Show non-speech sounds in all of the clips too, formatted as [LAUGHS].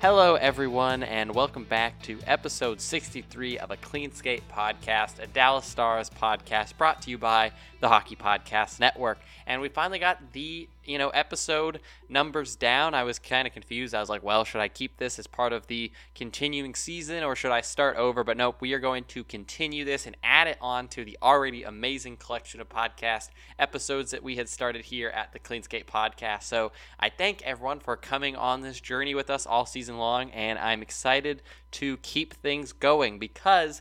Hello, everyone, and welcome back to episode 63 of a Clean Skate podcast, a Dallas Stars podcast brought to you by the Hockey Podcast Network. And we finally got the you know episode numbers down. I was kind of confused. I was like, well, should I keep this as part of the continuing season or should I start over? But nope, we are going to continue this and add it on to the already amazing collection of podcast episodes that we had started here at the Clean Skate Podcast. So I thank everyone for coming on this journey with us all season long, and I'm excited to keep things going because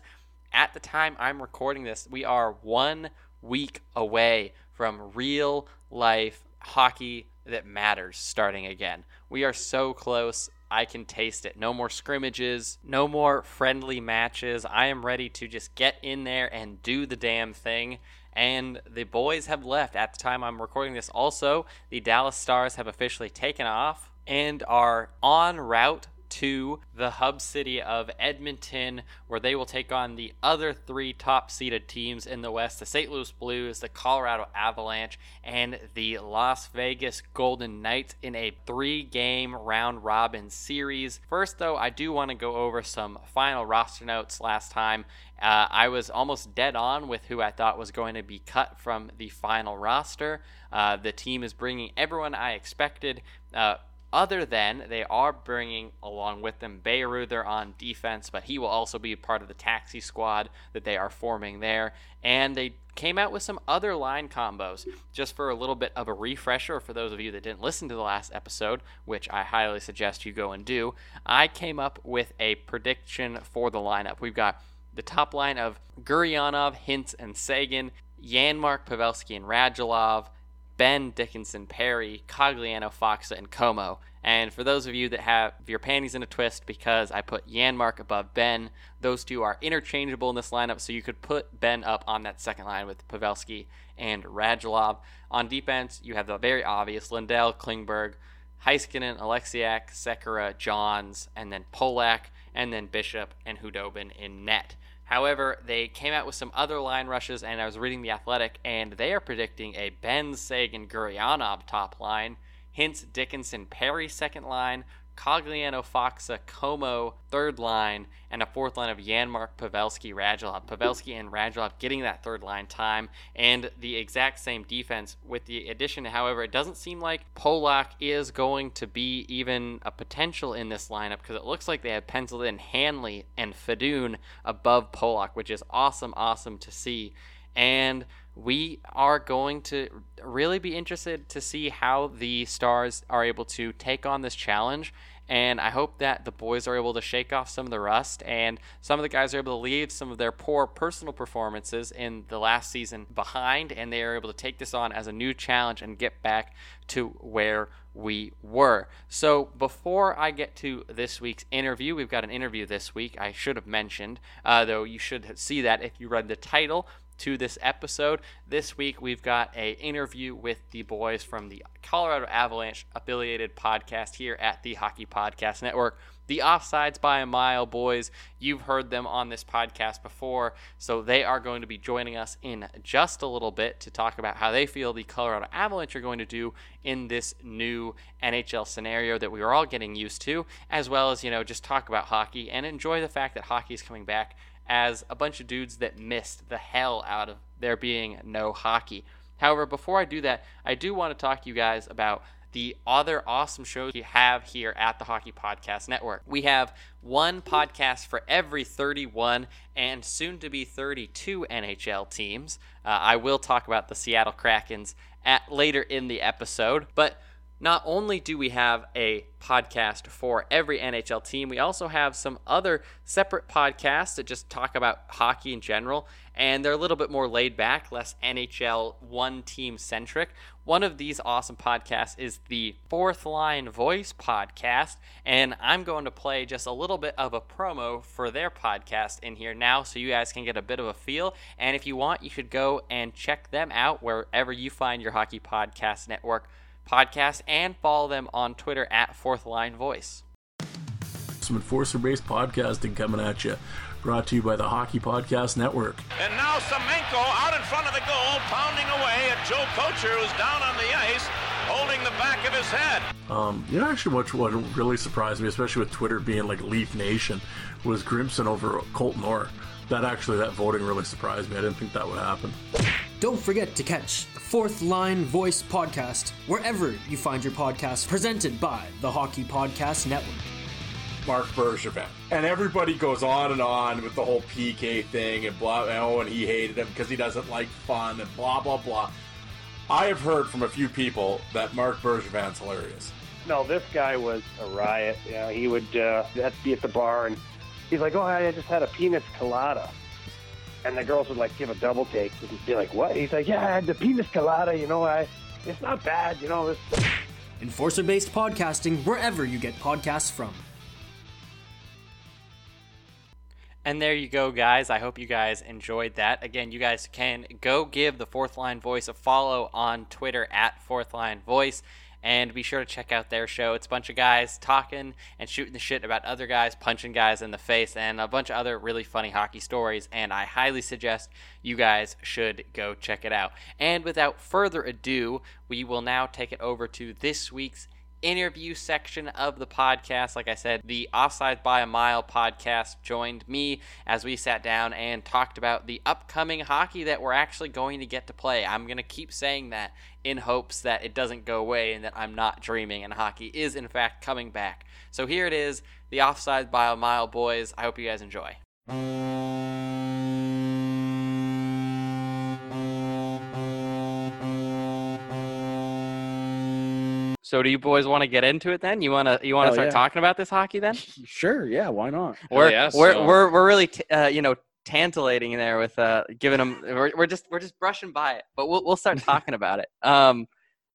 at the time I'm recording this, we are one week away from real life hockey that matters starting again. We are so close. I can taste it. No more scrimmages, no more friendly matches. I am ready to just get in there and do the damn thing. And the boys have left at the time I'm recording this. Also, the Dallas Stars have officially taken off and are en route to the hub city of Edmonton, where they will take on the other three top seeded teams in the West the St. Louis Blues, the Colorado Avalanche, and the Las Vegas Golden Knights in a three game round robin series. First, though, I do want to go over some final roster notes last time. Uh, I was almost dead on with who I thought was going to be cut from the final roster. Uh, the team is bringing everyone I expected. Uh, other than they are bringing along with them Bayreuther on defense, but he will also be part of the taxi squad that they are forming there. And they came out with some other line combos just for a little bit of a refresher for those of you that didn't listen to the last episode, which I highly suggest you go and do. I came up with a prediction for the lineup. We've got the top line of Gurianov, Hintz, and Seguin, Janmark, Pavelski, and Radulov. Benn, Dickinson, Perry, Cogliano, Faksa, and Comeau. And for those of you that have your panties in a twist because I put Janmark above Benn, those two are interchangeable in this lineup, so you could put Benn up on that second line with Pavelski and Radulov. On defense, you have the very obvious Lindell, Klingberg, Heiskanen, Oleksiak, Sekera, Johns, and then Polak, and then Bishop and Khudobin in net. However, they came out with some other line rushes, and I was reading The Athletic, and they are predicting a Benn Seguin Gurianov top line, Hintz Dickinson Perry second line, Cogliano, Faksa, Comeau, third line, and a fourth line of Janmark, Pavelski, Radulov. Pavelski and Radulov getting that third line time and the exact same defense with the addition, however, it doesn't seem like Polak is going to be even a potential in this lineup because it looks like they have penciled in Hanley and Fedun above Polak, which is awesome, awesome to see. And we are going to really be interested to see how the Stars are able to take on this challenge. And I hope that the boys are able to shake off some of the rust and some of the guys are able to leave some of their poor personal performances in the last season behind and they are able to take this on as a new challenge and get back to where we were. So before I get to this week's interview, we've got an interview this week I should have mentioned, uh, though you should see that if you read the title to this episode. This week we've got a interview with the boys from the Colorado Avalanche affiliated podcast here at the Hockey Podcast Network. The Offsides by a Mile boys, you've heard them on this podcast before, so they are going to be joining us in just a little bit to talk about how they feel the Colorado Avalanche are going to do in this new NHL scenario that we are all getting used to, as well as, you know, just talk about hockey and enjoy the fact that hockey is coming back as a bunch of dudes that missed the hell out of there being no hockey. However, before I do that, I do want to talk to you guys about the other awesome shows we have here at the Hockey Podcast Network. We have one podcast for every 31 and soon to be 32 NHL teams. Uh, I will talk about the Seattle Krakens at later in the episode, but not only do we have a podcast for every NHL team, we also have some other separate podcasts that just talk about hockey in general, and they're a little bit more laid back, less NHL one team centric. One of these awesome podcasts is the Fourth Line Voice podcast, and I'm going to play just a little bit of a promo for their podcast in here now so you guys can get a bit of a feel. And if you want, you should go and check them out wherever you find your Hockey Podcast Network podcast and follow them on Twitter at Fourth Line Voice. Some enforcer based podcasting coming at you. Brought to you by the Hockey Podcast Network. And now Semenko out in front of the goal, pounding away at Joe Kocur, who's down on the ice, holding the back of his head. Um, you know, actually, what, what really surprised me, especially with Twitter being like Leaf Nation, was Grimson over Colton Orr. That actually, that voting really surprised me. I didn't think that would happen. Don't forget to catch the Fourth Line Voice podcast wherever you find your podcast, presented by the Hockey Podcast Network. Marc Bergevin. And everybody goes on and on with the whole PK thing and blah, oh, and he hated him because he doesn't like fun and blah, blah, blah. I have heard from a few people that Marc Bergevin's hilarious. No, this guy was a riot. You know, he would uh, have to be at the bar and he's like, oh, I just had a penis colada. And the girls would like give a double take and be like, what? He's like, yeah, I had the penis colada, you know, I, it's not bad, you know. It's... [LAUGHS] Enforcer based podcasting wherever you get podcasts from. And there you go, guys. I hope you guys enjoyed that. Again, you guys can go give the Fourth Line Voice a follow on Twitter at Fourth Line Voice. And be sure to check out their show. It's a bunch of guys talking and shooting the shit about other guys, punching guys in the face, and a bunch of other really funny hockey stories. And I highly suggest you guys should go check it out. And without further ado, we will now take it over to this week's interview section of the podcast. Like I said, the Offside by a Mile podcast joined me as we sat down and talked about the upcoming hockey that we're actually going to get to play. I'm going to keep saying that in hopes that it doesn't go away and that I'm not dreaming and hockey is in fact coming back. So here it is, the Offside by a Mile boys. I hope you guys enjoy. So do you boys want to get into it then? You want to you want to start yeah. talking about this hockey then? [LAUGHS] Sure, yeah, why not? We're yeah, we're, we're we're really t- uh, you know tantalating there with uh giving them we're, we're just we're just brushing by it, but we'll we'll start [LAUGHS] talking about it. Um,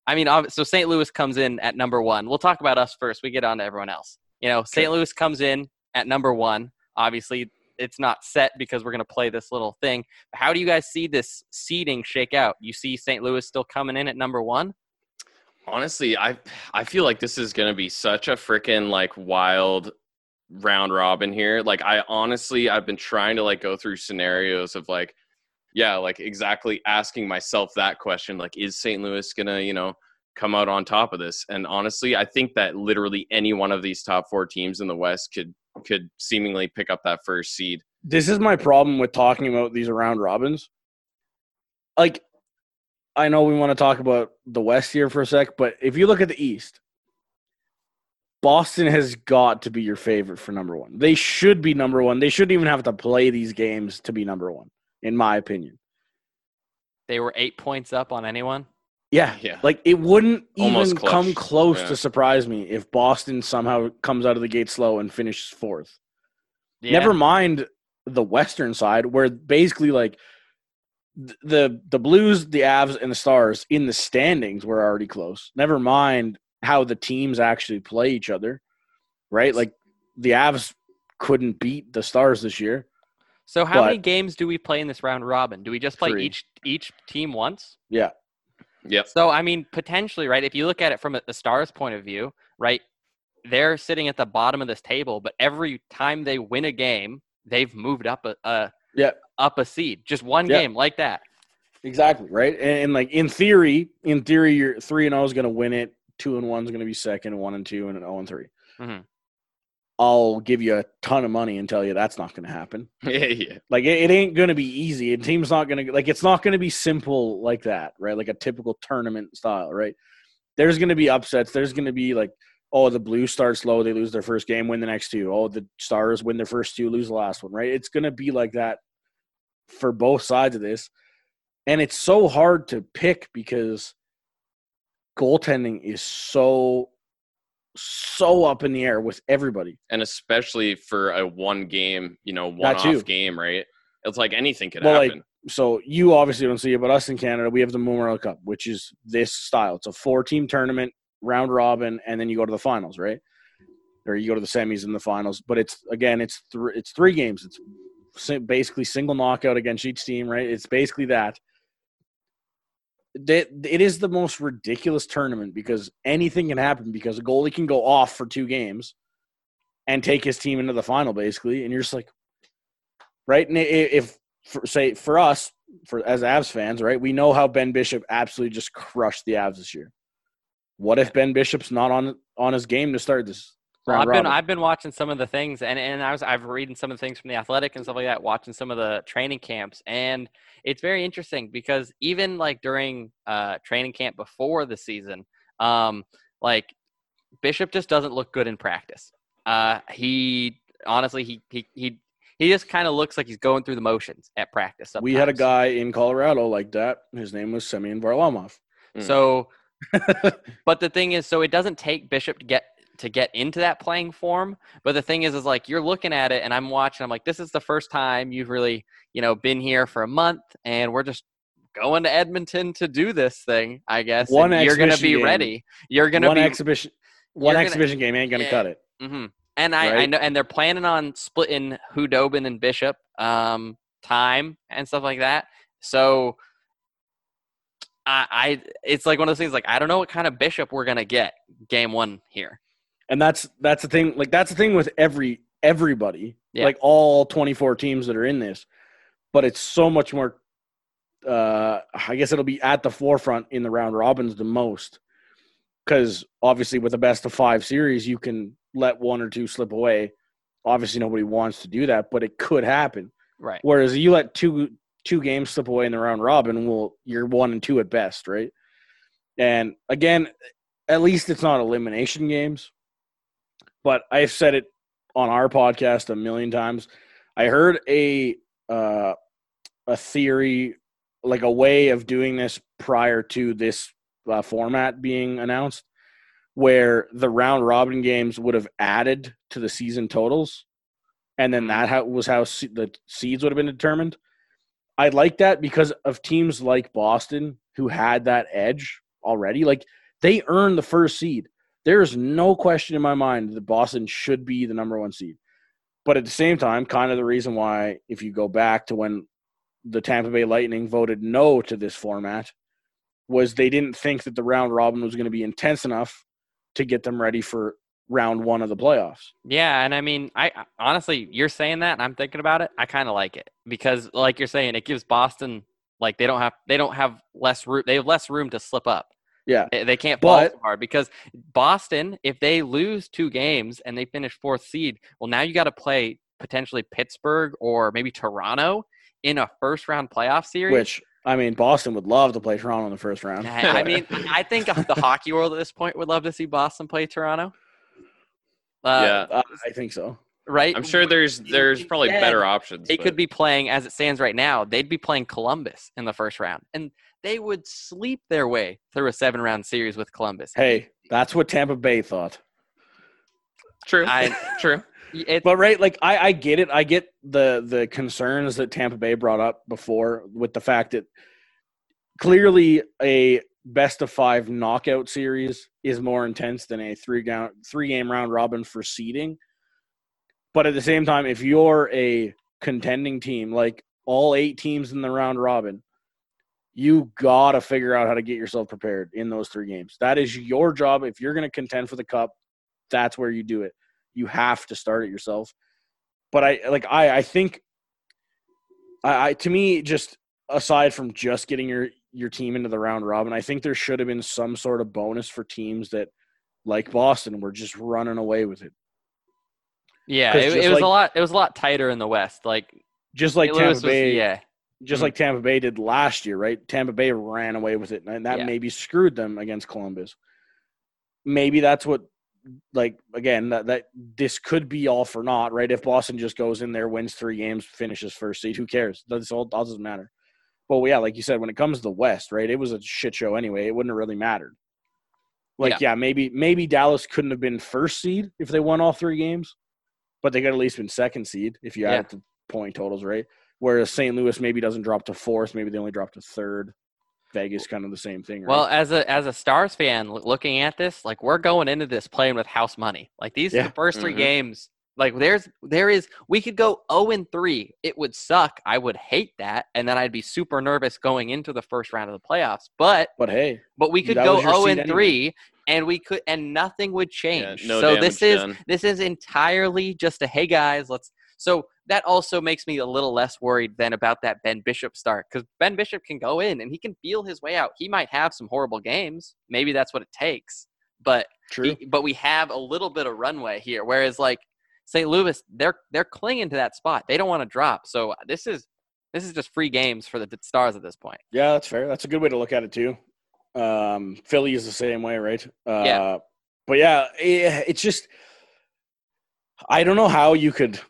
I mean, so St. Louis comes in at number one. We'll talk about us first. We get on to everyone else. You know, St. Louis comes in at number one. Obviously, it's not set because we're going to play this little thing. How do you guys see this seeding shake out? You see St. Louis still coming in at number one? Honestly, I I feel like this is gonna be such a freaking like wild round robin here. Like I honestly I've been trying to like go through scenarios of like yeah, like exactly asking myself that question like is St. Louis gonna, you know, come out on top of this? And honestly, I think that literally any one of these top 4 teams in the West could could seemingly pick up that first seed. This is my problem with talking about these round robins. Like, I know we want to talk about the West here for a sec, but if you look at the East, Boston has got to be your favorite for number one. They should be number one. They shouldn't even have to play these games to be number one, in my opinion. They were eight points up on anyone. Yeah, Yeah. Like it wouldn't Almost even clutch. come close Yeah. to surprise me if Boston somehow comes out of the gate slow and finishes fourth. Yeah. Never mind the Western side, where basically like th- the the Blues, the Avs, and the Stars in the standings were already close. Never mind how the teams actually play each other, right? Like the Avs couldn't beat the Stars this year. So how many games do we play in this round robin? Do we just play Three. each each team once? Yeah, Yeah. So I mean, potentially, right? If you look at it from the Stars' point of view, right? They're sitting at the bottom of this table, but every time they win a game, they've moved up a, a Yeah. up a seed. Just one Yeah. game like that. exactly, right? And, and like in theory, in theory, you're three and zero is going to win it. Two and one is going to be second. One and two and an zero and 3 Mhm. I'll give you a ton of money and tell you that's not going to happen. [LAUGHS] yeah, yeah. Like it, it ain't going to be easy. A team's not going to like it's not going to be simple like that, right? Like a typical tournament style, right? There's going to be upsets. There's going to be like, oh, the Blues start slow, they lose their first game, win the next two. Oh, the Stars win their first two, lose the last one, right? It's going to be like that for both sides of this, and it's so hard to pick because goaltending is so so up in the air with everybody. and especially for a one game, you know, one off game, right? It's like anything could Well, like, happen. So you obviously don't see it, but us in Canada, we have the Memorial Cup, which is this style. It's a four-team tournament, round robin, and then you go to the finals, right? Or you go to the semis and the finals. But it's again, it's three, it's three games. It's basically single knockout against each team, right? It's basically that. It is the most ridiculous tournament because anything can happen because a goalie can go off for two games and take his team into the final, basically, and you're just like, right? And if for, say for us, for as Avs fans, right, we know how Ben Bishop absolutely just crushed the Avs this year. What if Ben Bishop's not on on his game to start this? Well, I've been? I've been watching some of the things, and and I was I've reading some of the things from the Athletic and stuff like that, watching some of the training camps, and it's very interesting because even like during uh, training camp before the season, um, like Bishop just doesn't look good in practice. Uh, he honestly he he he he just kind of looks like he's going through the motions at practice. we had a guy in Colorado like that. His name was Semyon Varlamov. Mm. So, [LAUGHS] but the thing is, so it doesn't take Bishop to get to get into that playing form. But the thing is, is like you're looking at it, and I'm watching. I'm like, this is the first time you've really, you know, been here for a month, and we're just going to Edmonton to do this thing. I guess One you're gonna be game. ready. You're gonna one be. exhibition, one gonna- exhibition game ain't gonna Yeah. cut it. hmm And I, I know, and they're planning on splitting Khudobin and Bishop um, time and stuff like that. So, I, I, it's like one of those things. Like I don't know what kind of Bishop we're gonna get game one here. And that's that's the thing. Like that's the thing with every everybody. Yeah. Like all 24 teams that are in this, but it's so much more. Uh, I guess it'll be at the forefront in the round robins the most, because obviously with a best of five series, you can let one or two slip away. Obviously, nobody wants to do that, but it could happen. Right. Whereas you let two two games slip away in the round robin, well, you're one and two at best, right? And again, at least it's not elimination games. But I've said it on our podcast a million times. I heard a uh, a theory, like a way of doing this prior to this uh, format being announced, where the round robin games would have added to the season totals, and then that was how se- the seeds would have been determined. I like that because of teams like Boston who had that edge already. Like they earned the first seed. There is no question in my mind that Boston should be the number one seed. But at the same time, kind of the reason why, if you go back to when the Tampa Bay Lightning voted no to this format, was they didn't think that the round robin was going to be intense enough to get them ready for round one of the playoffs. Yeah, and I mean, I honestly, you're saying that, and I'm thinking about it. I kind of like it because, like you're saying, it gives Boston like they don't have they don't have less room. They have less room to slip up. Yeah. They, they can't fall But- so hard because Boston, if they lose two games and they finish fourth seed, well, now you got to play potentially Pittsburgh or maybe Toronto in a first round playoff series. Which I mean, Boston would love to play Toronto in the first round. I I mean, [LAUGHS] I think the hockey world at this point would love to see Boston play Toronto. Uh, yeah, Uh, I think so. Right. I'm sure there's there's probably Instead, better options. They but- could be playing as it stands right now. They'd be playing Columbus in the first round, and they would sleep their way through a seven round series with Columbus. Hey, that's what Tampa Bay thought. true. I- [LAUGHS] true. It, But right, like I, I get it. I get the the concerns that Tampa Bay brought up before with the fact that clearly a best of five knockout series is more intense than a three game three game round robin for seeding. But at the same time, if you're a contending team, like all eight teams in the round robin, you gotta figure out how to get yourself prepared in those three games. That is your job. If you're gonna contend for the cup, that's where you do it. You have to start it yourself. But I like I I think I, I to me just aside from just getting your your team into the round robin, I think there should have been some sort of bonus for teams that like Boston were just running away with it. Yeah, it, it was like- a lot. It was a lot tighter in the West. Like Just like St. Louis Tampa was- Bay, yeah, just Mhm. like Tampa Bay did last year, right? Tampa Bay ran away with it, and that Yeah. maybe screwed them against Columbus. Maybe that's what, like, again, that, that this could be all for naught, right? If Boston just goes in there, wins three games, finishes first seed, who cares? That's all. That doesn't matter. But yeah, like you said, when it comes to the West, right? It was a shit show anyway. It wouldn't have really mattered. Like, yeah. maybe maybe Dallas couldn't have been first seed if they won all three games, but they could at least been second seed if you Yeah. add the point totals, right? Whereas St. Louis maybe doesn't drop to fourth, maybe they only drop to third. Vegas kind of the same thing, right? Well, as a as a Stars fan looking at this, like we're going into this playing with house money. Like these are the 1st three Mhm. games. Like there's there is we could go 0 and 3. It would suck. I would hate that and then I'd be super nervous going into the first round of the playoffs. But but hey, but we could go was 0 seed and 3 and we could and nothing would change. no so this is done. this is entirely just a hey guys, let's so that also makes me a little less worried than about that Ben Bishop start because Ben Bishop can go in and he can feel his way out. He might have some horrible games. Maybe that's what it takes. But true. he- but we have a little bit of runway here. Whereas like St. Louis, they're they're clinging to that spot. They don't want to drop. So uh, this is this is just free games for the Stars at this point. Yeah, that's fair. That's a good way to look at it too. Um, Philly is the same way, right? Uh, Yeah. But yeah, it, it's just I don't know how you could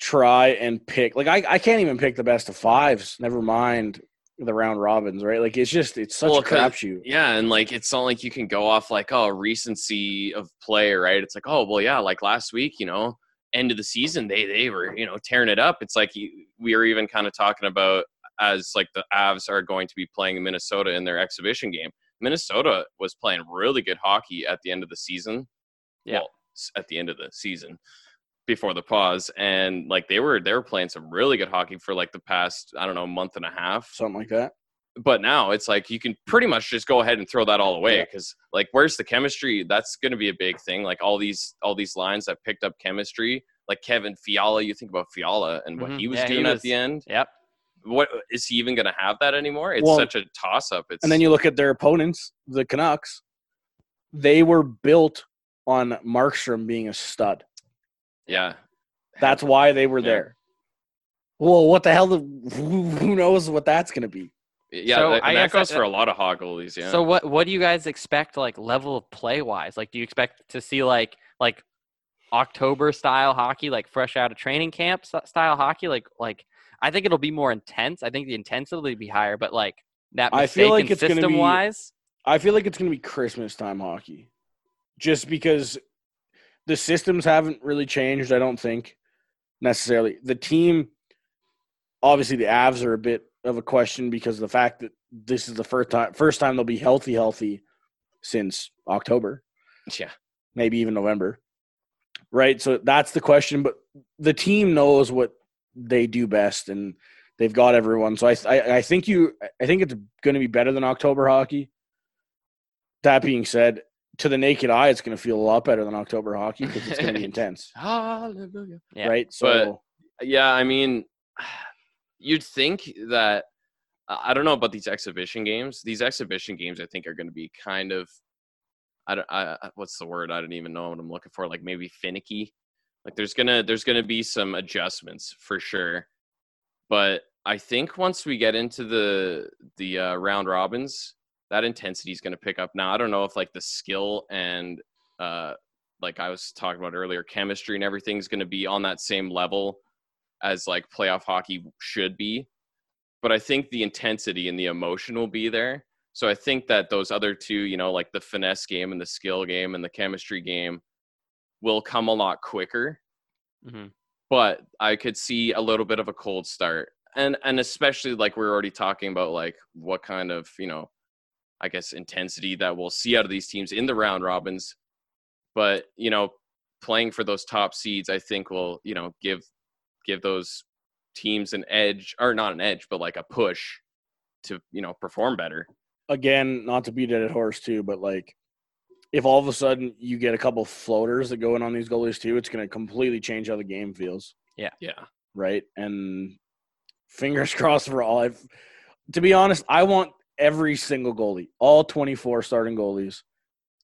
try and pick. Like I, I can't even pick the best of fives. Never mind the round robins, right? Like it's just it's such Well, a crapshoot. Yeah, and like it's not like you can go off like oh recency of play, right? It's like oh well yeah, like last week, you know, end of the season they they were you know tearing it up. It's like you, we were even kind of talking about as like the Avs are going to be playing Minnesota in their exhibition game. Minnesota was playing really good hockey at the end of the season. Yeah. Well, at the end of the season before the pause and like they were they were playing some really good hockey for like the past I don't know month and a half Something like that. but now it's like you can pretty much just go ahead and throw that all away Yeah. because like where's the chemistry that's going to be a big thing like all these all these lines that picked up chemistry like kevin fiala you think about fiala and what Mhm. he was Yeah, he doing at the end Yep. What is he even going to have that anymore it's Well, such a toss up it's And then you look at their opponents, the Canucks. They were built on Markstrom being a stud. yeah That's why they were Yeah. there. Well, what the hell? Who, who knows what that's going to be? yeah So that, I that guess that- goes for uh, a lot of hog goalies yeah So what what do you guys expect like level of play wise? Like do you expect to see like like October style hockey, like fresh out of training camp style hockey? Like like I think it'll be more intense. I think the intensity will be higher, but like that I feel like it's gonna system be- wise. I feel like it's going to be Christmas time hockey, just because the systems haven't really changed. I don't think necessarily the team. Obviously, the Avs are a bit of a question because of the fact that this is the first time first time they'll be healthy, healthy since October, yeah maybe even November. Right, so that's the question. But the team knows what they do best, and they've got everyone. So I, I, I think you, I think it's going to be better than October hockey. That being said, to the naked eye, it's going to feel a lot better than October hockey because it's going to be [LAUGHS] intense, hallelujah Yeah. right? So yeah i mean [SIGHS] you'd think that I I don't know about these exhibition games. These exhibition games, I think, are going to be kind of, I don't, I, what's the word? I don't even know what I'm looking for. Like maybe finicky. Like there's gonna there's gonna be some adjustments for sure, but I think once we get into the the uh, round robins, that intensity is gonna pick up. Now I don't know if like the skill and uh, like I was talking about earlier, chemistry and everything is gonna be on that same level as like playoff hockey should be but I think the intensity and the emotion will be there. So I think that those other two, you know, like the finesse game and the skill game and the chemistry game will come a lot quicker. Mhm. But I could see a little bit of a cold start. And and especially like we're already talking about like what kind of, you know, I guess intensity that we'll see out of these teams in the round robins. But, you know, playing for those top seeds I think will, you know, give give those teams an edge or not an edge but like a push to you know perform better again, not to beat a dead horse too, but like if all of a sudden you get a couple floaters that go in on these goalies too, it's going to completely change how the game feels, yeah Yeah. right? And fingers [LAUGHS] crossed for all. I've, to be honest, I want every single goalie, all 24 starting goalies,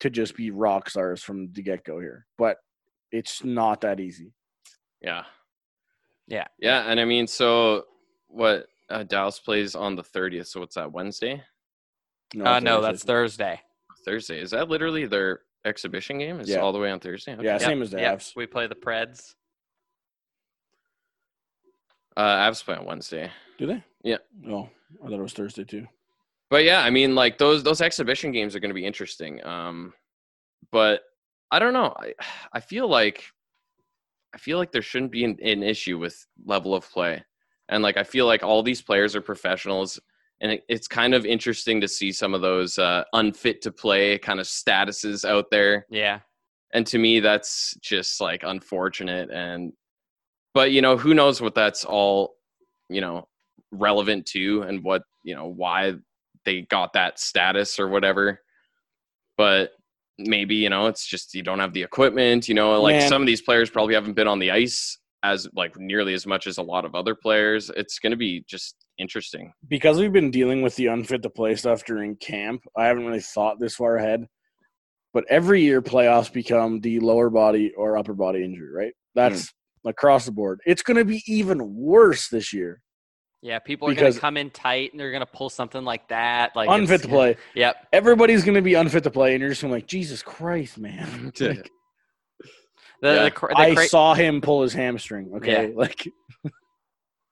to just be rock stars from the get go here, but it's not that easy. yeah Yeah. yeah and i mean so what uh, dallas plays on the 30th so what's that wednesday Uh, no, that's Thursday. thursday is that literally their exhibition game is Yeah. all the way on thursday okay. Yeah, Yep, same as the yep. Avs. We play the Preds. uh avs play on wednesday Do they? Yeah. Oh, I thought it was Thursday too. but yeah, I mean, like those those exhibition games are going to be interesting. Um, but I don't know. I I feel like I feel like there shouldn't be an, an issue with level of play, and like I feel like all these players are professionals, and it, it's kind of interesting to see some of those uh, unfit to play kind of statuses out there. Yeah. And to me, that's just like unfortunate. And but you know, who knows what that's all you know relevant to, and what you know why they got that status or whatever. But maybe you know it's just you don't have the equipment. You know, like Man. some of these players probably haven't been on the ice as like nearly as much as a lot of other players. It's going to be just interesting. because we've been dealing with the unfit to play stuff during camp, I haven't really thought this far ahead. But every year, playoffs become the lower body or upper body injury, right? That's hmm. across the board. It's going to be even worse this year. Yeah, people are going to come in tight and they're going to pull something like that. Like unfit to play. Yep. Everybody's going to be unfit to play, and you're just gonna be like, Jesus Christ, man! [LAUGHS] [LAUGHS] Like, The, Yeah. the, cra- the I saw him pull his hamstring. Okay, Yeah. like it- [LAUGHS]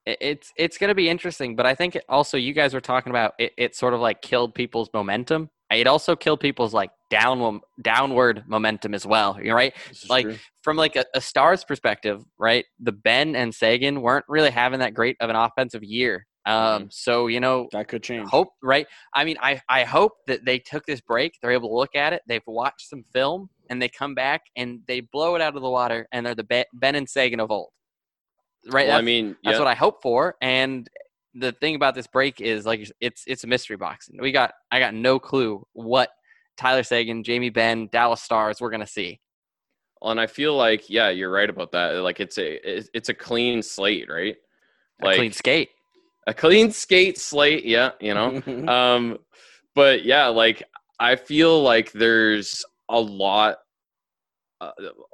it's it's going to be interesting, but I think also you guys were talking about it, it sort of like killed people's momentum. It also killed people's like down downward momentum as well. You're right. Like true. from like a, a stars perspective, right? The Benn and Seguin weren't really having that great of an offensive year. Um, so you know, that could change. hope right. I mean, I I hope that they took this break. They're able to look at it. They've watched some film, and they come back and they blow it out of the water, and they're the Benn and Seguin of old. Right. Well, I mean, that's yeah. what I hope for. And the thing about this break is like it's it's a mystery box. We got I got no clue what Tyler Seguin, Jamie Benn, Dallas Stars we're gonna see. Well, and I feel like yeah, you're right about that. Like it's a it's- a clean slate, right? A clean skate. a clean skate slate. Yeah, you know. [LAUGHS] um, but yeah, like I feel like there's a lot. Uh,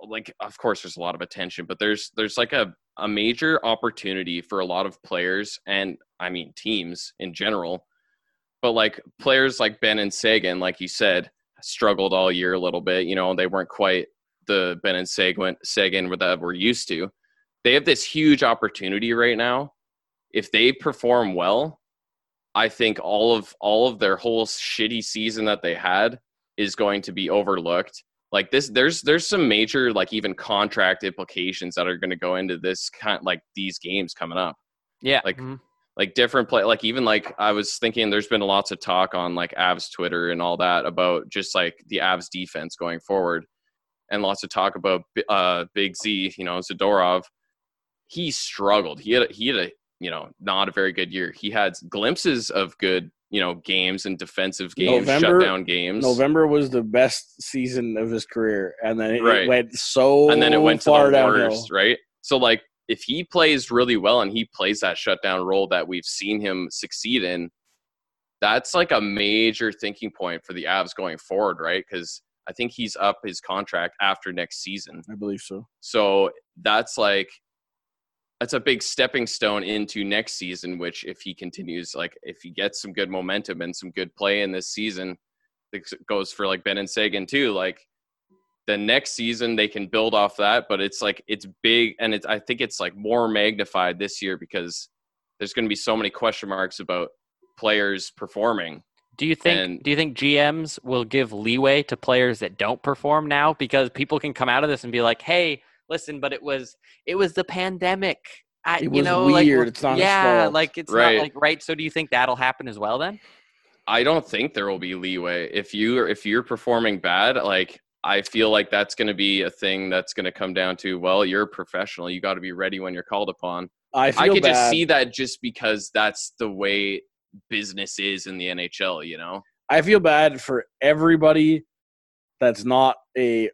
like, of course, there's a lot of attention, but there's there's like a a major opportunity for a lot of players and I mean teams in general. But like players like Benn and Seguin, like you said, struggled all year a little bit. You know, they weren't quite the Benn and Seguin Seguin that we're used to. They have this huge opportunity right now. If they perform well, I think all of all of their whole shitty season that they had is going to be overlooked. Like this, there's there's some major like even contract implications that are going to go into this kind like these games coming up. Yeah. Like mhm. like different play like even like I was thinking there's been lots of talk on like Avs Twitter and all that about just like the Avs defense going forward and lots of talk about uh Big Z, you know, Zadorov. He struggled. He had a, he had a you know, not a very good year. He had glimpses of good, you know, games and defensive games, November- shutdown games. November was the best season of his career, and then it, Right. it went so and then it went to far the downhill. worst, right? So like if he plays really well and he plays that shutdown role that we've seen him succeed in, that's like a major thinking point for the Avs going forward, right? Because I think he's up his contract after next season. I believe so. So that's like that's a big stepping stone into next season, which if he continues, like if he gets some good momentum and some good play in this season, it goes for like Benn and Seguin too. Like the next season they can build off that, but it's like it's big and it's I think it's like more magnified this year because there's gonna be so many question marks about players performing. Do you think And- do you think GMs will give leeway to players that don't perform now because people can come out of this and be like, "Hey, listen, but it was it was the pandemic." I, It you was know, weird. Like, It's not yeah, like it's Right. not like right. So do you think that'll happen as well then? I don't think there will be leeway if you if you're performing bad. Like I feel like that's going to be a thing that's going to come down to well, you're a professional. You got to be ready when you're called upon. I I feel could bad. just see that just because that's the way business is in the NHL. You know, I feel bad for everybody that's not a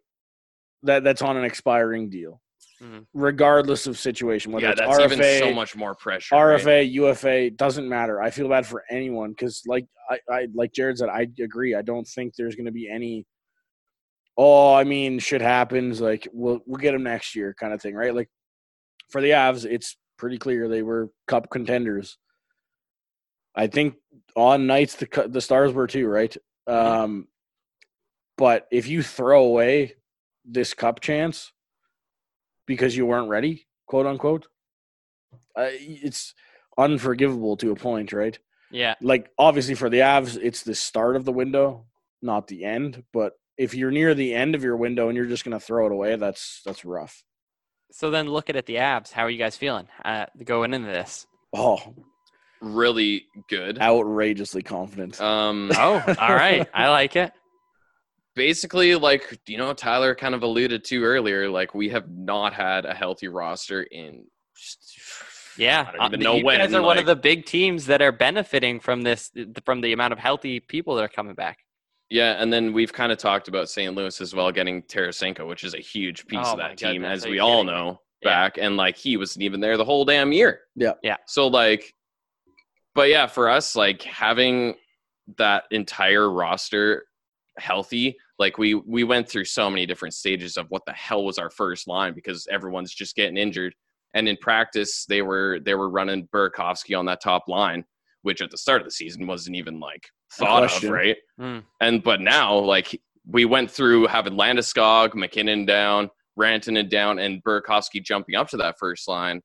that that's on an expiring deal, Mhm. regardless of situation. Whether yeah, it's that's RFA, even so much more pressure. right? RFA, UFA doesn't matter. I feel bad for anyone because, like I, I, like Jared said, I agree. I don't think there's going to be any. Oh, I mean, shit happens. Like we'll we'll get him next year, kind of thing, right? Like for the Avs, it's pretty clear they were Cup contenders. I think on nights the the Stars were too, right? Um, but if you throw away this Cup chance because you weren't ready, quote unquote, uh, it's unforgivable to a point, right? Yeah. Like obviously for the Avs, it's the start of the window, not the end. But if you're near the end of your window and you're just gonna throw it away, that's that's rough. So then looking at the Avs, how are you guys feeling uh, going into this? Oh, Really good. outrageously confident. Um, Oh, all right. [LAUGHS] I like it. Basically, like you know, Tyler kind of alluded to earlier, like we have not had a healthy roster in. Yeah, I don't uh, even know you when. guys are one of the big teams that are benefiting from this, from the amount of healthy people that are coming back. Yeah, and then we've kind of talked about St. Louis as well, getting Tarasenko, which is a huge piece Oh of that team, goodness, as we all know Yeah. back. And like he wasn't even there the whole damn year. Yeah. Yeah. So like, but yeah, for us, like having that entire roster healthy, like we we went through so many different stages of what the hell was our first line because everyone's just getting injured. And in practice, they were they were running Burakovsky on that top line, which at the start of the season wasn't even like thought of, right? Mm. And but now, like we went through having Landeskog, MacKinnon down, Rantanen down, and Burakovsky jumping up to that first line,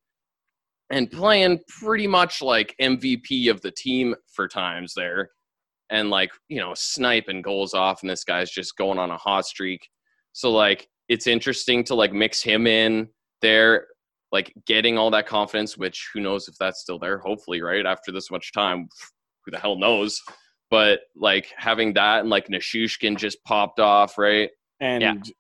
and playing pretty much like MVP of the team for times there, and like you know sniping goals off, and this guy's just going on a hot streak. So like it's interesting to like mix him in there, like getting all that confidence. Which who knows if that's still there? Hopefully, right after this much time, who the hell knows? But like having that and like Nichushkin just popped off, right? and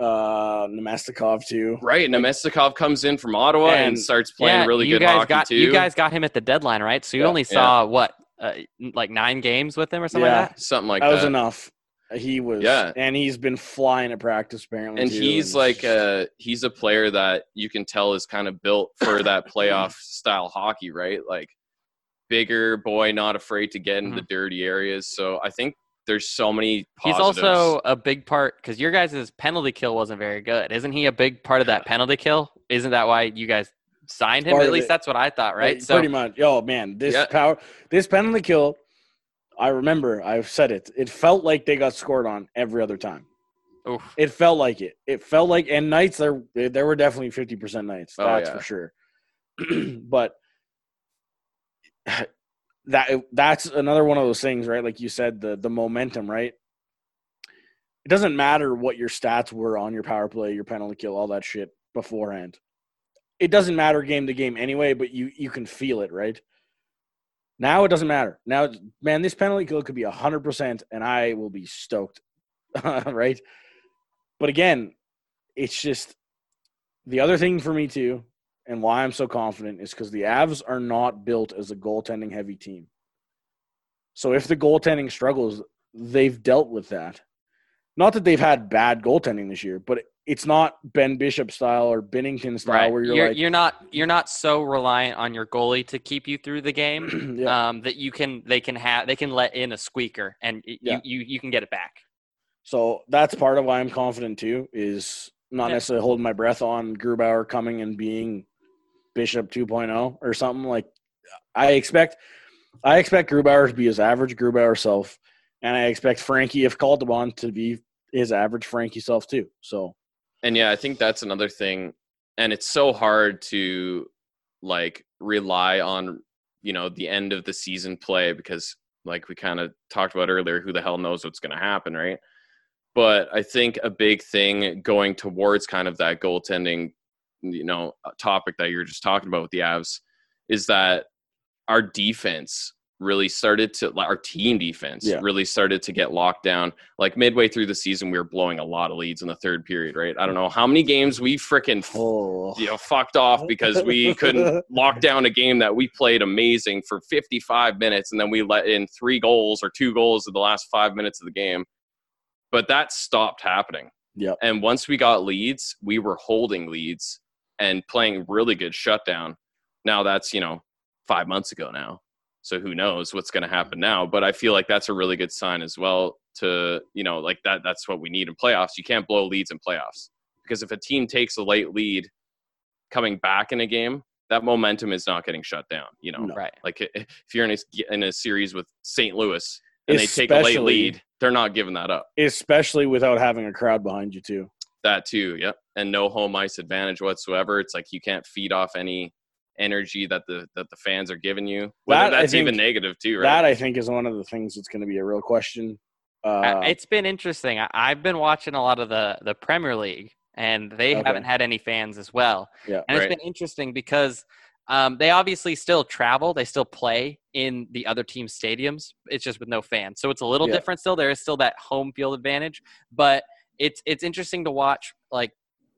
uh Namestnikov too. Right. Namestnikov comes in from Ottawa and, And- starts playing yeah, really you good guys hockey got too. you guys got him at the deadline, right? So you Yeah. only saw what, uh, like nine games with him or something Yeah. like that. something like that that. was enough. He was Yeah. and he's been flying at practice apparently. and too, he's like a he's a player that you can tell is kind of built for that [COUGHS] playoff style hockey, right? Like bigger boy, not afraid to get into the dirty areas. So I think there's so many. He's also a big part because your guys' penalty kill wasn't very good. Isn't he a big part of that penalty kill? Isn't that why you guys signed him? At least it. that's what I thought, right? Like, So pretty much. Oh man, this Yeah. power, this penalty kill. I remember I've said it. It felt like they got scored on every other time. oof. It felt like it. It felt like and nights there there were definitely fifty percent nights. Oh, That's yeah. for sure. [CLEARS THROAT] but [SIGHS] that that's another one of those things, right? Like you said, the the momentum, right? It doesn't matter what your stats were on your power play, your penalty kill, all that shit beforehand. It doesn't matter game to game anyway, but you you can feel it, right? Now it doesn't matter. Now, man, this penalty kill could be hundred percent, and I will be stoked, [LAUGHS] right? But again, it's just the other thing for me too, and why I'm so confident is because the Avs are not built as a goaltending heavy team. So if the goaltending struggles, they've dealt with that. Not that they've had bad goaltending this year, but it's not Ben Bishop style or Binnington style right. where You're you're, you're, not you're not so reliant on your goalie to keep you through the game [CLEARS THROAT] yeah. um, that you can they can have they can let in a squeaker and y- Yeah. you, you you can get it back. So that's part of why I'm confident too. Is not Yeah. necessarily holding my breath on Grubauer coming and being Bishop 2.0 or something like. I expect, I expect Grubauer to be his average Grubauer self, and I expect Frankie, if called upon, to be his average Frankie self too. So and yeah, I think that's another thing. And it's so hard to like rely on, you know, the end of the season play because, like we kind of talked about earlier, who the hell knows what's going to happen, right? But I think a big thing going towards kind of that goaltending, you know, topic that you're just talking about with the Avs is that our defense really started to our team defense Yeah. really started to get locked down. Like midway through the season we were blowing a lot of leads in the third period right? I don't know how many games we freaking oh, you know fucked off because we [LAUGHS] couldn't lock down a game that we played amazing for 55 minutes and then we let in three goals or two goals in the last five minutes of the game. But that stopped happening. Yeah. and once we got leads we were holding leads and playing really good shutdown. Now that's you know five months ago now so who knows what's going to mm-hmm. happen now but i feel like that's a really good sign as well to you know like that that's what we need in playoffs you can't blow leads in playoffs because if a team takes a late lead coming back in a game that momentum is not getting shut down you know No. Right. like if you're in a, in a series with st louis and they take a late lead they're not giving that up especially without having a crowd behind you too. that too yep and no home ice advantage whatsoever it's like you can't feed off any energy that the that the fans are giving you. Whether That, I that's even negative too, right? That I think is one of the things that's going to be a real question. Uh, it's been interesting. I, I've been watching a lot of the the Premier League, and they Okay. haven't had any fans as well. Yeah. and Right. it's been interesting because um, they obviously still travel. They still play in the other team's stadiums. It's just with no fans, so it's a little Yeah. different. Still, there is still that home field advantage, but it's it's interesting to watch like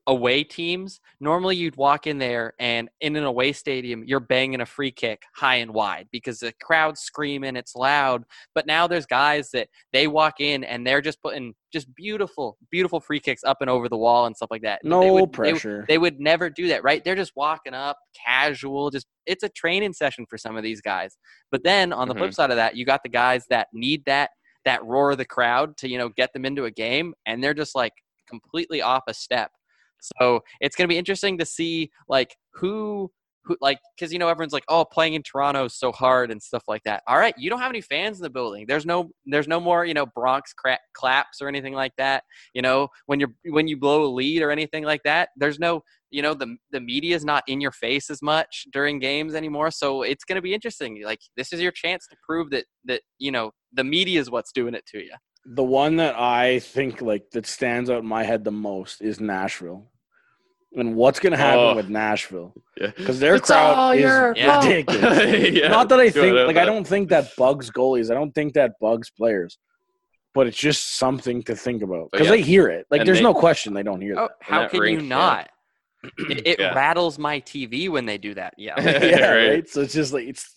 away teams. Normally, you'd walk in there and in an away stadium, you're banging a free kick high and wide because the crowd's screaming, it's loud. But now there's guys that they walk in and they're just putting just beautiful, beautiful free kicks up and over the wall and stuff like that. No they would- pressure. they would never do that, right? They're just walking up, casual, just it's a training session for some of these guys. But then on the flip mm-hmm. side of that, you got the guys that need that that roar of the crowd to, you know, get them into a game and they're just like completely off a step. So, it's going to be interesting to see like who who like cuz you know everyone's like, "Oh, playing in Toronto is so hard and stuff like that." All right, you don't have any fans in the building. There's no there's no more, you know, Bronx cra- claps or anything like that. You know, when you're when you blow a lead or anything like that, there's no you know the the media is not in your face as much during games anymore so it's going to be interesting like this is your chance to prove that that you know the media is what's doing it to you the one that I think like that stands out in my head the most is Nashville. And what's going to happen Oh. with Nashville? Yeah. Because their It's all crowd is your ridiculous. [LAUGHS] Yeah. Not that I think like I don't think that bugs goalies. I don't think that bugs players. But it's just something to think about because yeah. they hear it. Like And there's they- no question they don't hear oh that. how that can rink, you yeah. not [CLEARS THROAT] it, it Yeah. rattles my tv when they do that yeah [LAUGHS] [LAUGHS] yeah, Right. right. So it's just like it's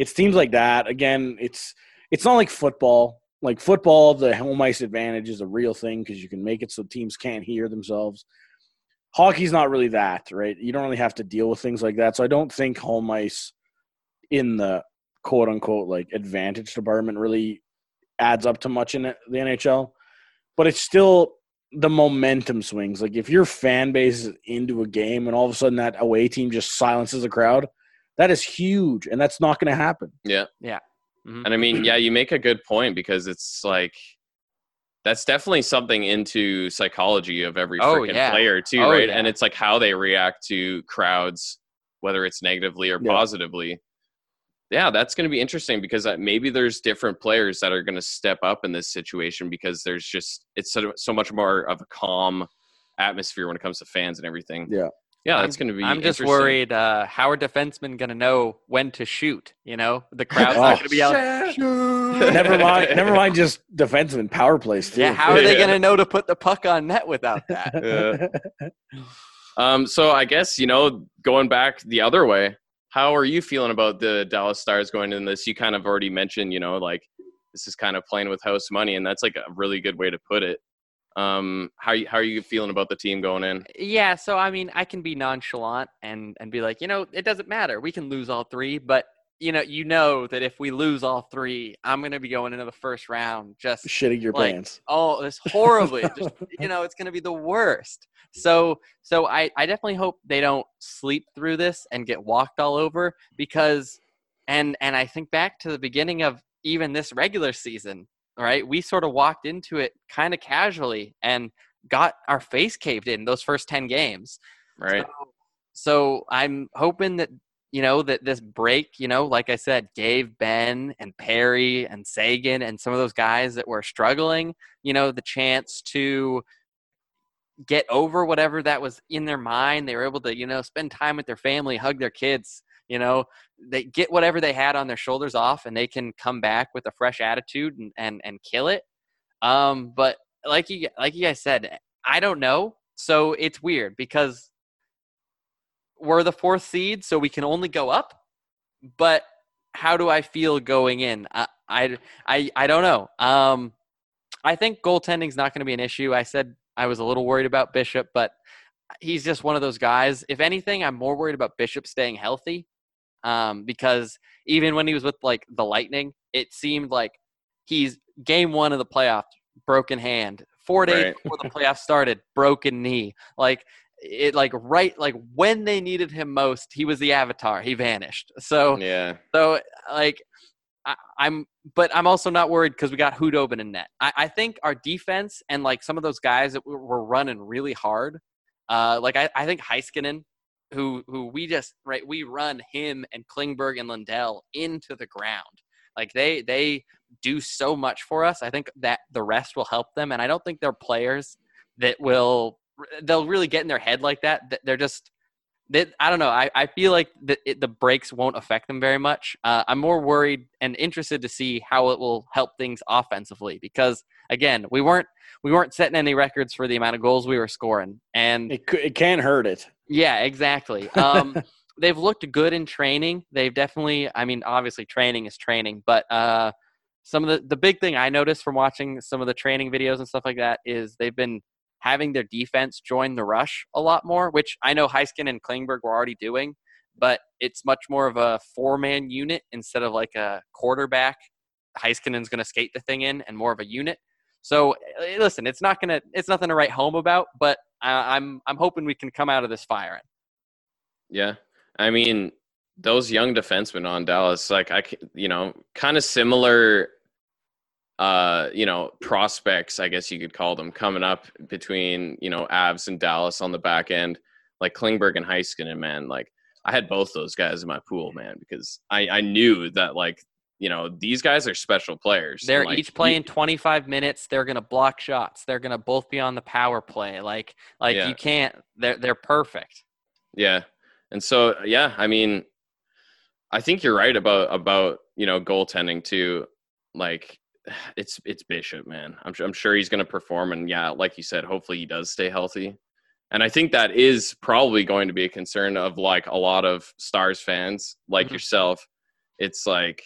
it's teams like that. Again, it's it's not like football. Like football, the home ice advantage is a real thing because you can make it so teams can't hear themselves. Hockey's not really that, right? You don't really have to deal with things like that. So I don't think home ice in the quote unquote like advantage department really adds up to much in the the NHL. But it's still the momentum swings. Like if your fan base is into a game and all of a sudden that away team just silences the crowd, that is huge, and that's not going to happen. Yeah. Yeah. Mhm. And I mean, yeah, you make a good point because it's like that's definitely something into psychology of every Oh, freaking yeah. player too, Oh, right? yeah. And it's like how they react to crowds, whether it's negatively or Yeah. positively. Yeah, that's going to be interesting because uh, maybe there's different players that are going to step up in this situation because there's just it's so, so much more of a calm atmosphere when it comes to fans and everything. Yeah. Yeah, that's going to be. i'm just worried uh how are defensemen going to know when to shoot you know the [LAUGHS] crowd's Oh, not going to be out never mind. Never mind. Just defenseman power plays too. yeah how are they Yeah. going to know to put the puck on net without that [LAUGHS] Yeah. Um, so I guess you know, going back the other way, how are you feeling about the Dallas Stars going in this? You kind of already mentioned, you know, like this is kind of playing with house money, and that's like a really good way to put it. Um, how you, how are you feeling about the team going in? Yeah, so I mean, I can be nonchalant and and be like, you know, it doesn't matter. We can lose all three, but you know, you know that if we lose all three, I'm gonna be going into the first round just Shitting your Like, pants. oh, it's horribly. [LAUGHS] just you know, it's gonna be the worst. So so I I definitely hope they don't sleep through this and get walked all over because and and I think back to the beginning of even this regular season, right? We sort of walked into it kind of casually and got our face caved in those first 10 games. Right. So, so I'm hoping that you know that this break, you know, like I said, gave Benn and Perry and Seguin and some of those guys that were struggling, you know, the chance to get over whatever that was in their mind. They were able to, you know, spend time with their family, hug their kids, you know, they get whatever they had on their shoulders off and they can come back with a fresh attitude and and, and kill it. Um, but like you like you guys said, I don't know. So it's weird because we're the fourth seed, so we can only go up. But how do I feel going in? I I I, I don't know. Um, I think goaltending's not going to be an issue. I said I was a little worried about Bishop, but he's just one of those guys. If anything, I'm more worried about Bishop staying healthy, um, because even when he was with like the Lightning, it seemed like he's game one of the playoff broken hand. Four days Right. before the playoffs started, broken knee. Like it, like right, like when they needed him most, he was the avatar. He vanished. So Yeah. so like I, I'm but I'm also not worried because we got Khudobin in net. I, I think our defense and like some of those guys that were, were running really hard. Uh, like I, I think Heiskanen who who we just right we run him and Klingberg and Lindell into the ground. Like they they do so much for us. I think that the rest will help them, and I don't think they're players that will they'll really get in their head like that. They're just that I don't know. I, I feel like the it, the breaks won't affect them very much. Uh, I'm more worried and interested to see how it will help things offensively because again, we weren't we weren't setting any records for the amount of goals we were scoring, and it it can't hurt it. Yeah, exactly. Um, [LAUGHS] they've looked good in training. They've definitely. I mean, obviously, training is training, but uh, some of the the big thing I noticed from watching some of the training videos and stuff like that is they've been having their defense join the rush a lot more, which I know Heiskanen and Klingberg were already doing, but it's much more of a four man unit instead of like a quarterback. Heiskanen's going to skate the thing in and more of a unit. So eh, listen, it's not gonna, it's nothing to write home about, but I, I'm, I'm hoping we can come out of this firing. Yeah, I mean, those young defensemen on Dallas, like I, you know, kind of similar uh, you know, prospects, I guess you could call them, coming up between, you know, Avs and Dallas on the back end, like Klingberg and Heiskanen, man. Like I had both those guys in my pool, man, because I, I knew that like, you know, these guys are special players. They're like, each playing 25 minutes. They're going to block shots. They're going to both be on the power play. Like, like Yeah. you can't, they're, they're perfect. Yeah. And so yeah, I mean I think you're right about about, you know, goaltending too. Like [SIGHS] it's it's Bishop, man. I'm sure I'm sure he's going to perform and yeah, like you said, hopefully he does stay healthy. And I think that is probably going to be a concern of like a lot of Stars fans like Mhm. yourself. It's like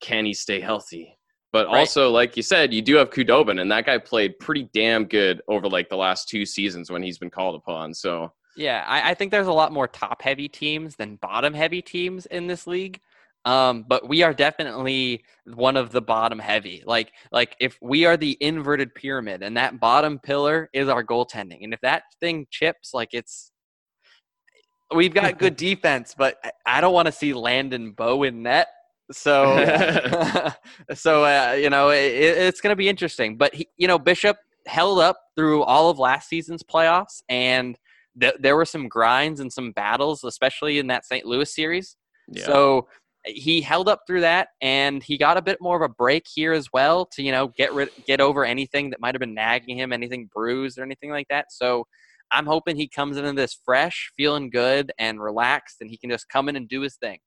can he stay healthy? But Right. also, like you said, you do have Khudobin, and that guy played pretty damn good over like the last two seasons when he's been called upon. So Yeah, I, I think there's a lot more top heavy teams than bottom heavy teams in this league. Um, but we are definitely one of the bottom heavy. Like like if we are the inverted pyramid and that bottom pillar is our goaltending. And if that thing chips, like it's we've got good [LAUGHS] defense, but I- I don't want to see Landon Bow in net. So [LAUGHS] [LAUGHS] so uh, you know it, it's going to be interesting. But he, you know Bishop held up through all of last season's playoffs and th- there were some grinds and some battles, especially in that St. Louis series. yeah. So he held up through that, and he got a bit more of a break here as well to you know get rid, get over anything that might have been nagging him, anything bruised or anything like that. So I'm hoping he comes into this fresh, feeling good and relaxed, and he can just come in and do his thing.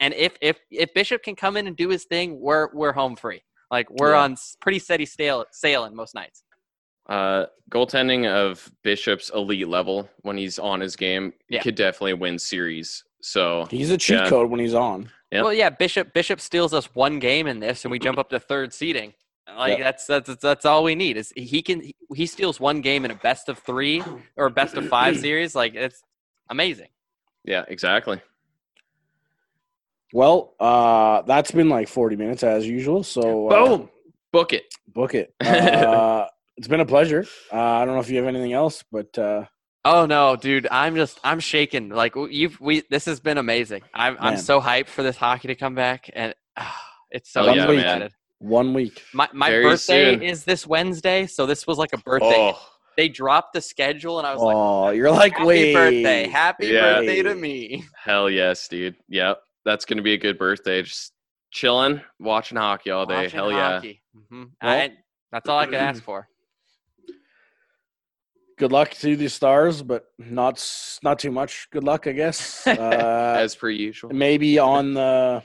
And if if if Bishop can come in and do his thing, we're we're home free. Like we're Yeah. on pretty steady sail, sailing most nights. Uh, goaltending of Bishop's elite level when he's on his game Yeah. could definitely win series. So He's a cheat Yeah. code when he's on. Yep. Well, yeah, Bishop Bishop steals us one game in this, and we jump up to third seeding. Like Yeah. that's that's that's all we need is he can he steals one game in a best of three or best of five [CLEARS THROAT] series. Like it's amazing. yeah, exactly. Well, uh, that's been like 40 minutes as usual. So uh, Boom, book it. book it. [LAUGHS] Uh, it's been a pleasure. Uh, I don't know if you have anything else, but uh, Oh no, dude! I'm just I'm shaking. Like you've we this has been amazing. I'm I'm so hyped for this hockey to come back, and it's so yeah, I'm man. one week. My my Very birthday soon. is this Wednesday, so this was like a birthday. Oh, They dropped the schedule, and I was like, Oh, you're like, "Happy wait. birthday! Happy Yeah. birthday to me!" hell yes, dude. Yep, that's gonna be a good birthday. Just chilling, watching hockey all day. Watching hell yeah. hockey. Mhm. Well- I, that's all I could ask [CLEARS THROAT] for. Good luck to the stars, but not not too much. Good luck, I guess. [LAUGHS] Uh, As per usual. maybe on the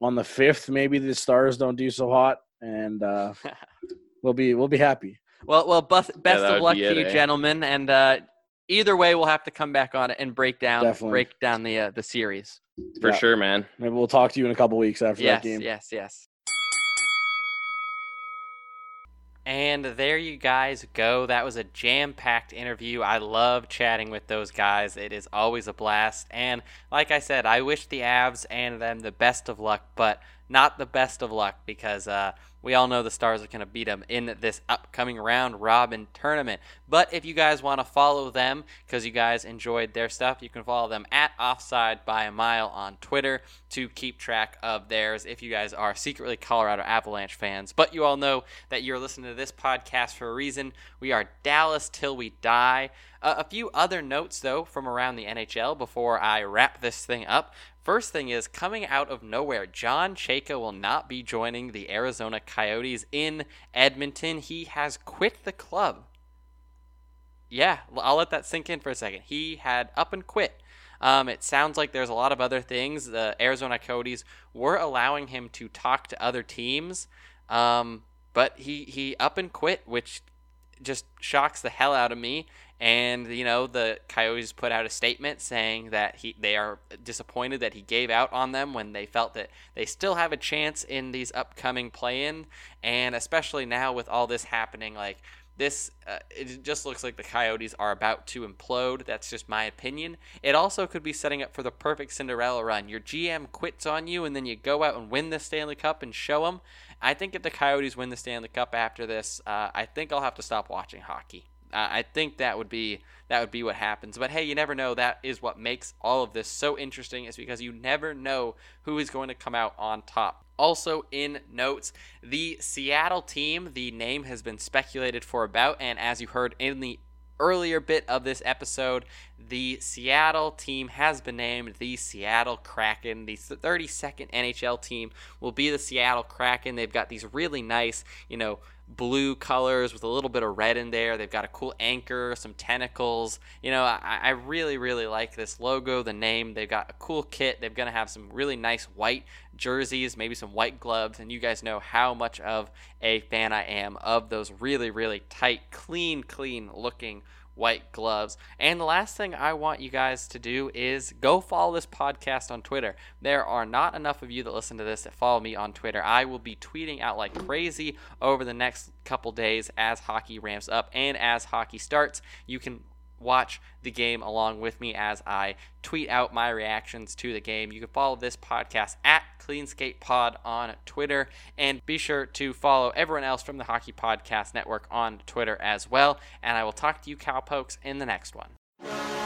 on the fifth, maybe the stars don't do so hot, and uh, [LAUGHS] we'll be we'll be happy. Well, well, best, best that of luck be to you, eh? gentlemen. And uh, either way, we'll have to come back on it and break down Definitely. break down the uh, the series. For Yeah. sure, man. Maybe we'll talk to you in a couple weeks after Yes, that game. yes, yes. And there you guys go. That was a jam packed interview. I love chatting with those guys. It is always a blast. And like I said, I wish the Avs and them the best of luck, but not the best of luck because uh, we all know the Stars are going to beat them in this upcoming round robin tournament. But if you guys want to follow them because you guys enjoyed their stuff, you can follow them at Offside by a Mile on Twitter to keep track of theirs if you guys are secretly Colorado Avalanche fans. But you all know that you're listening to this podcast for a reason. We are Dallas till we die. Uh, a few other notes, though, from around the NHL before I wrap this thing up. First thing is coming out of nowhere, John Chayka will not be joining the Arizona Coyotes in Edmonton. He has quit the club. Yeah, I'll let that sink in for a second. He had up and quit. Um, it sounds like there's a lot of other things. The Arizona Coyotes were allowing him to talk to other teams, um, but he he up and quit, which just shocks the hell out of me. And you know the Coyotes put out a statement saying that he they are disappointed that he gave out on them when they felt that they still have a chance in these upcoming play-in, and especially now with all this happening, like this uh, it just looks like the Coyotes are about to implode. That's just my opinion. It also could be setting up for the perfect Cinderella run. Your GM quits on you, and then you go out and win the Stanley Cup and show them. I think if the Coyotes win the Stanley Cup after this, uh, I think I'll have to stop watching hockey. Uh, I think that would be that would be what happens. But hey, you never know. That is what makes all of this so interesting. Is because you never know who is going to come out on top. Also, in notes, the Seattle team, the name has been speculated for about, and as you heard in the earlier bit of this episode, the Seattle team has been named the Seattle Kraken. The 32nd NHL team will be the Seattle Kraken. They've got these really nice, you know, blue colors with a little bit of red in there. They've got a cool anchor, some tentacles. You know, I, I really, really like this logo, the name. They've got a cool kit. They're going to have some really nice white jerseys, maybe some white gloves. And you guys know how much of a fan I am of those really, really tight, clean, clean looking white gloves. And the last thing I want you guys to do is go follow this podcast on Twitter. There are not enough of you that listen to this that follow me on Twitter. I will be tweeting out like crazy over the next couple days as hockey ramps up and as hockey starts. You can watch the game along with me as I tweet out my reactions to the game. You can follow this podcast at Cleanskate Pod on Twitter and be sure to follow everyone else from the Hockey Podcast Network on Twitter as well. And I will talk to you cowpokes in the next one.